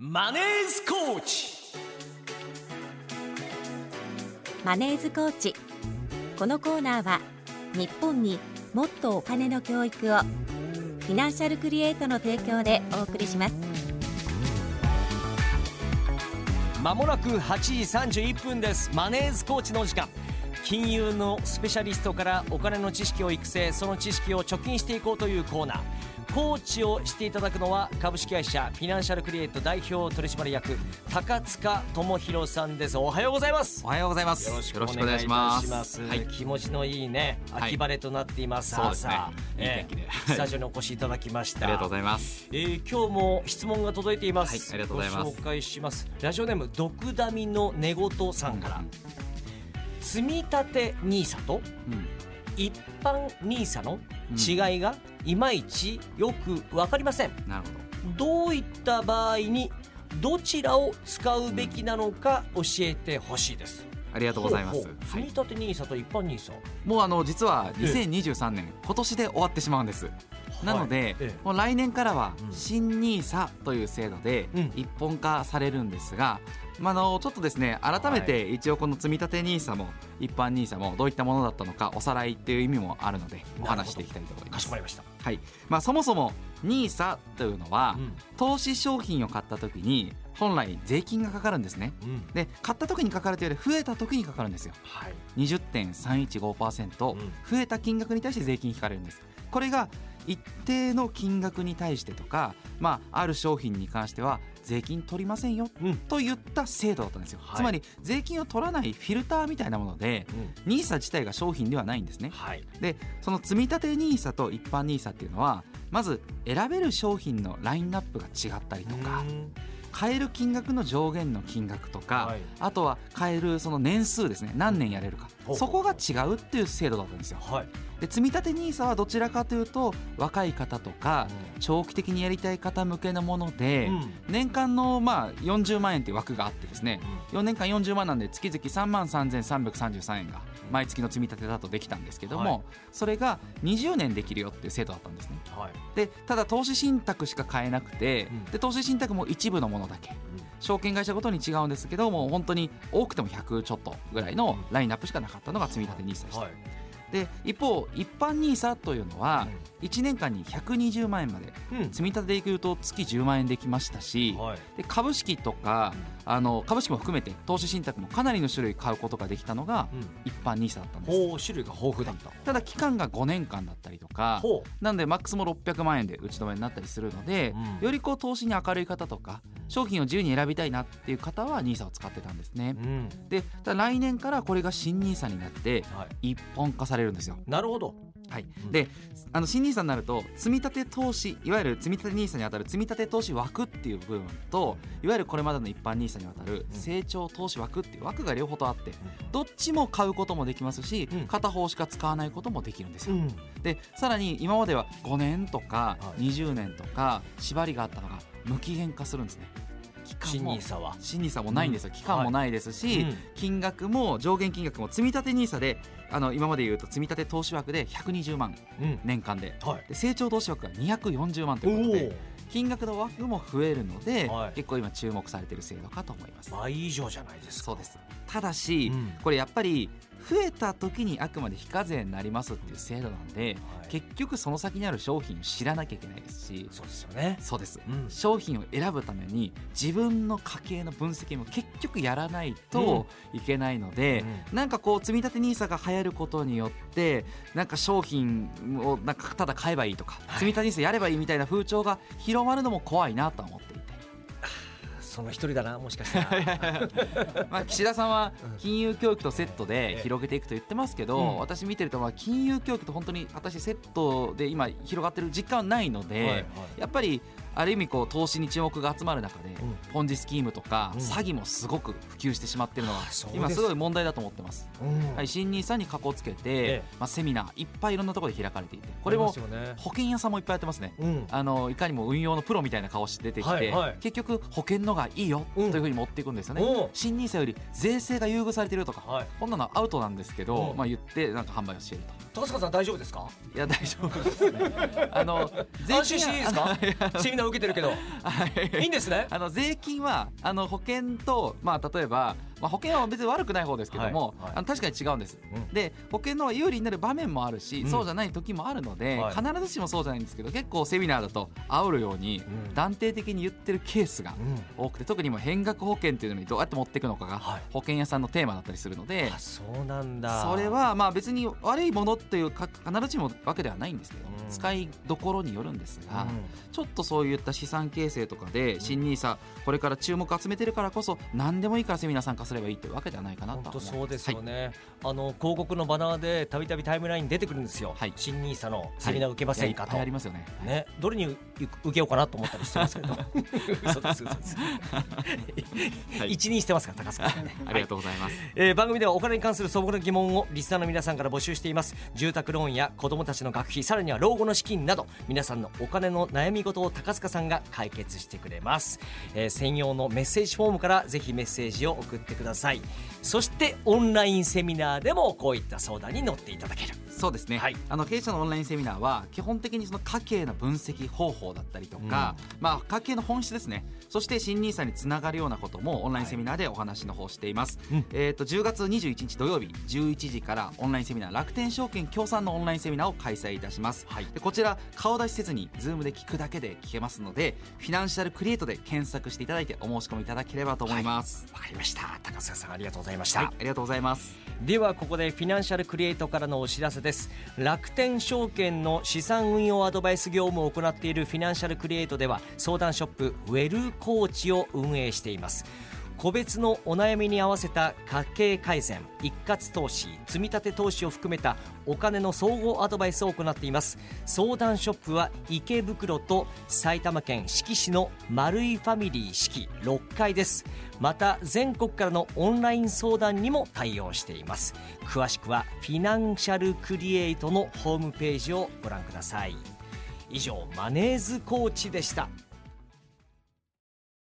マネースコーチ。マネーズコーチ。このコーナーは日本にもっとお金の教育をフィナンシャルクリエイトの提供でお送りします。まもなく8時31分です。マネースコーチのお時間。金融のスペシャリストからお金の知識を育成その知識を貯金していこうというコーナーコーチをしていただくのは株式会社フィナンシャルクリエイト代表取締役高塚智博さんです。おはようございます。おはようございます。よろしくお願いします。はい、気持ちのいいねはい。秋晴れとなっています、そうですね。朝。いい天気で。えースタジオにお越しいただきました。ありがとうございます。えー今日も質問が届いています、はいありがとうございます。ご紹介します。ラジオネーム毒ダミの寝言さんから、積み立て NISA とうん、一般 NISA の違いがいまいちよく分かりません。なるほど。ういった場合にどちらを使うべきなのか教えてほしいです。ど。ありがとうございます。積立て NISA と一般 NISA もうあの実はええ。2023年、今年で終わってしまうんです。なので、ええ。もう来年からはうん。新ニーサという制度でうん。一本化されるんですが、まあ、あのちょっとですね改めて一応この積み立て NISA も一般 NISA もどういったものだったのかおさらいっていう意味もあるのでお話ししていきたいと思います。かしこま。りました、はい。まあ、そもそも NISA というのは、うん。投資商品を買った時に本来税金がかかるんですね。うん。で買った時にかかるというより増えた時にかかるんですよ。はい。20.315%、うん。増えた金額に対して税金引かれるんです。これが一定の金額に対してとか、まあ、ある商品に関しては税金取りませんようん。といった制度だったんですよ、はい。つまり税金を取らないフィルターみたいなものでうん。NISA 自体が商品ではないんですね。はい。でその積み立て NISA と一般 NISA っていうのはまず選べる商品のラインナップが違ったりとかうん。買える金額の上限の金額とか、はい。あとは買えるその年数ですね。何年やれるか、そこが違うっていう制度だったんですよ。はい。で積み立て NISA はどちらかというと若い方とか長期的にやりたい方向けのもので、うん。年間のまあ40万円っていう枠があってですね。4年間40万なんで月々3万3333円が毎月の積み立てだとできたんですけども、はい。それが20年できるよっていう制度だったんですね。はい。でただ投資信託しか買えなくて、うん。で投資信託も一部のものだけ証券会社ごとに違うんですけども本当に多くても100ちょっとぐらいのラインナップしかなかったのが積み立て NISA でした、はい。で一方一般 NISA というのは1年間に120万円までうん。積み立てでいくと月10万円できましたし、はい。で株式とかあの株式も含めて投資信託もかなりの種類買うことができたのがうん。一般 NISA だったんです。ほう種類が豊富だった。ただ期間が5年間だったりとかほなのでマックスも600万円で打ち止めになったりするので、うん。よりこう投資に明るい方とか商品を自由に選びたいなっていう方は NISA を使ってたんですね。う、うん。でただ来年からこれが新 NISA になってはい。一本化されるんですよ。なるほど。はい。うん、であの新 NISA になると積み立て投資いわゆる積み立て NISA にあたる積み立て投資枠っていう部分といわゆるこれまでの一般 NISA にあたるうん。成長投資枠っていう枠が両方とあってどっちも買うこともできますし、うん。片方しか使わないこともできるんですよ、ん。でさらに今までは5年とかはい。20年とか縛りがあったのが無期限化するんですね。期間新もニーサは。新 NISA もないんですよ、期間もないですし、うん金額も上限金額も積み立て NISA であの今まで言うと積み立て投資枠で120万うん。年間で。はい。で成長投資枠が240万ということで金額の枠も増えるので、はい。結構今注目されている制度かと思います。倍以上じゃないですか。そうです。ただし、うん。これやっぱり増えた時にあくまで非課税になりますっていう制度なんで、はい。結局その先にある商品を知らなきゃいけないですしそうですよね。そうです。うん。商品を選ぶために自分の家計の分析も結局やらないといけないので、なんかこう積み立て NISA が流行ることによってなんか商品をなんかただ買えばいいとか、はい。積み立て NISA やればいいみたいな風潮が広まるのも怖いなとは思って。その一人だなもしかしたら。まあ、岸田さんはうん。金融教育とセットええ。で広げていくと言ってますけど、うん。私見てるとまあ金融教育と本当に私セットで今広がってる実感はないので、はいはい。やっぱりある意味こう投資に注目が集まる中で、ん。ポンジスキームとかうん。詐欺もすごく普及してしまってるのがあそうです。今すごい問題だと思ってます。うん。はい、新ニーサにかこつけて、えまあ、セミナーいっぱいいろんなところで開かれていてこれも保険屋さんもいっぱいやってますね。うん。あのいかにも運用のプロみたいな顔して出てきて、はいはい。結局保険のがいいよというふうに持っていくんですよね、うん。新ニーサより税制が優遇されてるとか、はい。こんなのはアウトなんですけど、うん。まあ、言ってなんか販売をしていると。高塚さん大丈夫ですか？いや大丈夫ですね。あの 安心 ナー受けてるけど。はい。いいんですね。あの税金はあの保険と、まあ、例えば、まあ、保険は別に悪くない方ですけども、はい。はい。あの確かに違うんです、うん。で保険の方が有利になる場面もあるし、うん。そうじゃない時もあるので、はい。必ずしもそうじゃないんですけど結構セミナーだと煽るようにうん。断定的に言ってるケースがうん。多くて特に今変額保険っていうのにどうやって持っていくのかがはい。保険屋さんのテーマだったりするのであそうなんだ。それはまあ別に悪いものっていうか必ずしもわけではないんですけど、うん。使いどころによるんですが、うん。ちょっとそういった資産形成とかで新ニーサこれから注目を集めてるからこそ何でもいいからセミナー参加すればいいってわけではないかなと本当そうですよはい。ね、あの広告のバナーでたびたびタイムラインに出てくるんですよ、はい。新ニーサのセミナー受けませんかと、いやいありますよね。ね、どれに受けようかなと思ったりしてますけど。嘘です嘘です、はい。一任してますから高須さんねありがとうございます、えー番組ではお金に関する素朴な疑問をリスナーの皆さんから募集しています。住宅ローンや子どもたちの学費さらには老後の資金など皆さんのお金の悩み事を高塚さんが解決してくれます、えー専用のメッセージフォームからぜひメッセージを送ってください。そしてオンラインセミナーでもこういった相談に乗っていただける。そうですね、はい。あの経営者のオンラインセミナーは基本的にその家計の分析方法だったりとか、まあ、家計の本質ですね。そして新ニーサにつながるようなこともオンラインセミナーでお話の方しています、うん。えー、と10月21日土曜日11時からオンラインセミナー楽天証券協賛のオンラインセミナーを開催いたします、はい。でこちら顔出しせずに Zoom で聞くだけで聞けますのでフィナンシャルクリエイトで検索していただいてお申し込みいただければと思います、わかりました。高須さんありがとうございました、はい、ありがとうございますではここでフィナンシャルクリエイトからのお知らせです。楽天証券の資産運用アドバイス業務を行っているフィナンシャルクリエイトでは相談ショップウェルコーチを運営しています。個別のお悩みに合わせた家計改善一括投資積立投資を含めたお金の総合アドバイスを行っています。相談ショップは池袋と埼玉県志木市の丸井ファミリー四季6階です。また全国からのオンライン相談にも対応しています。詳しくはフィナンシャルクリエイトのホームページをご覧ください。以上マネーズコーチでした。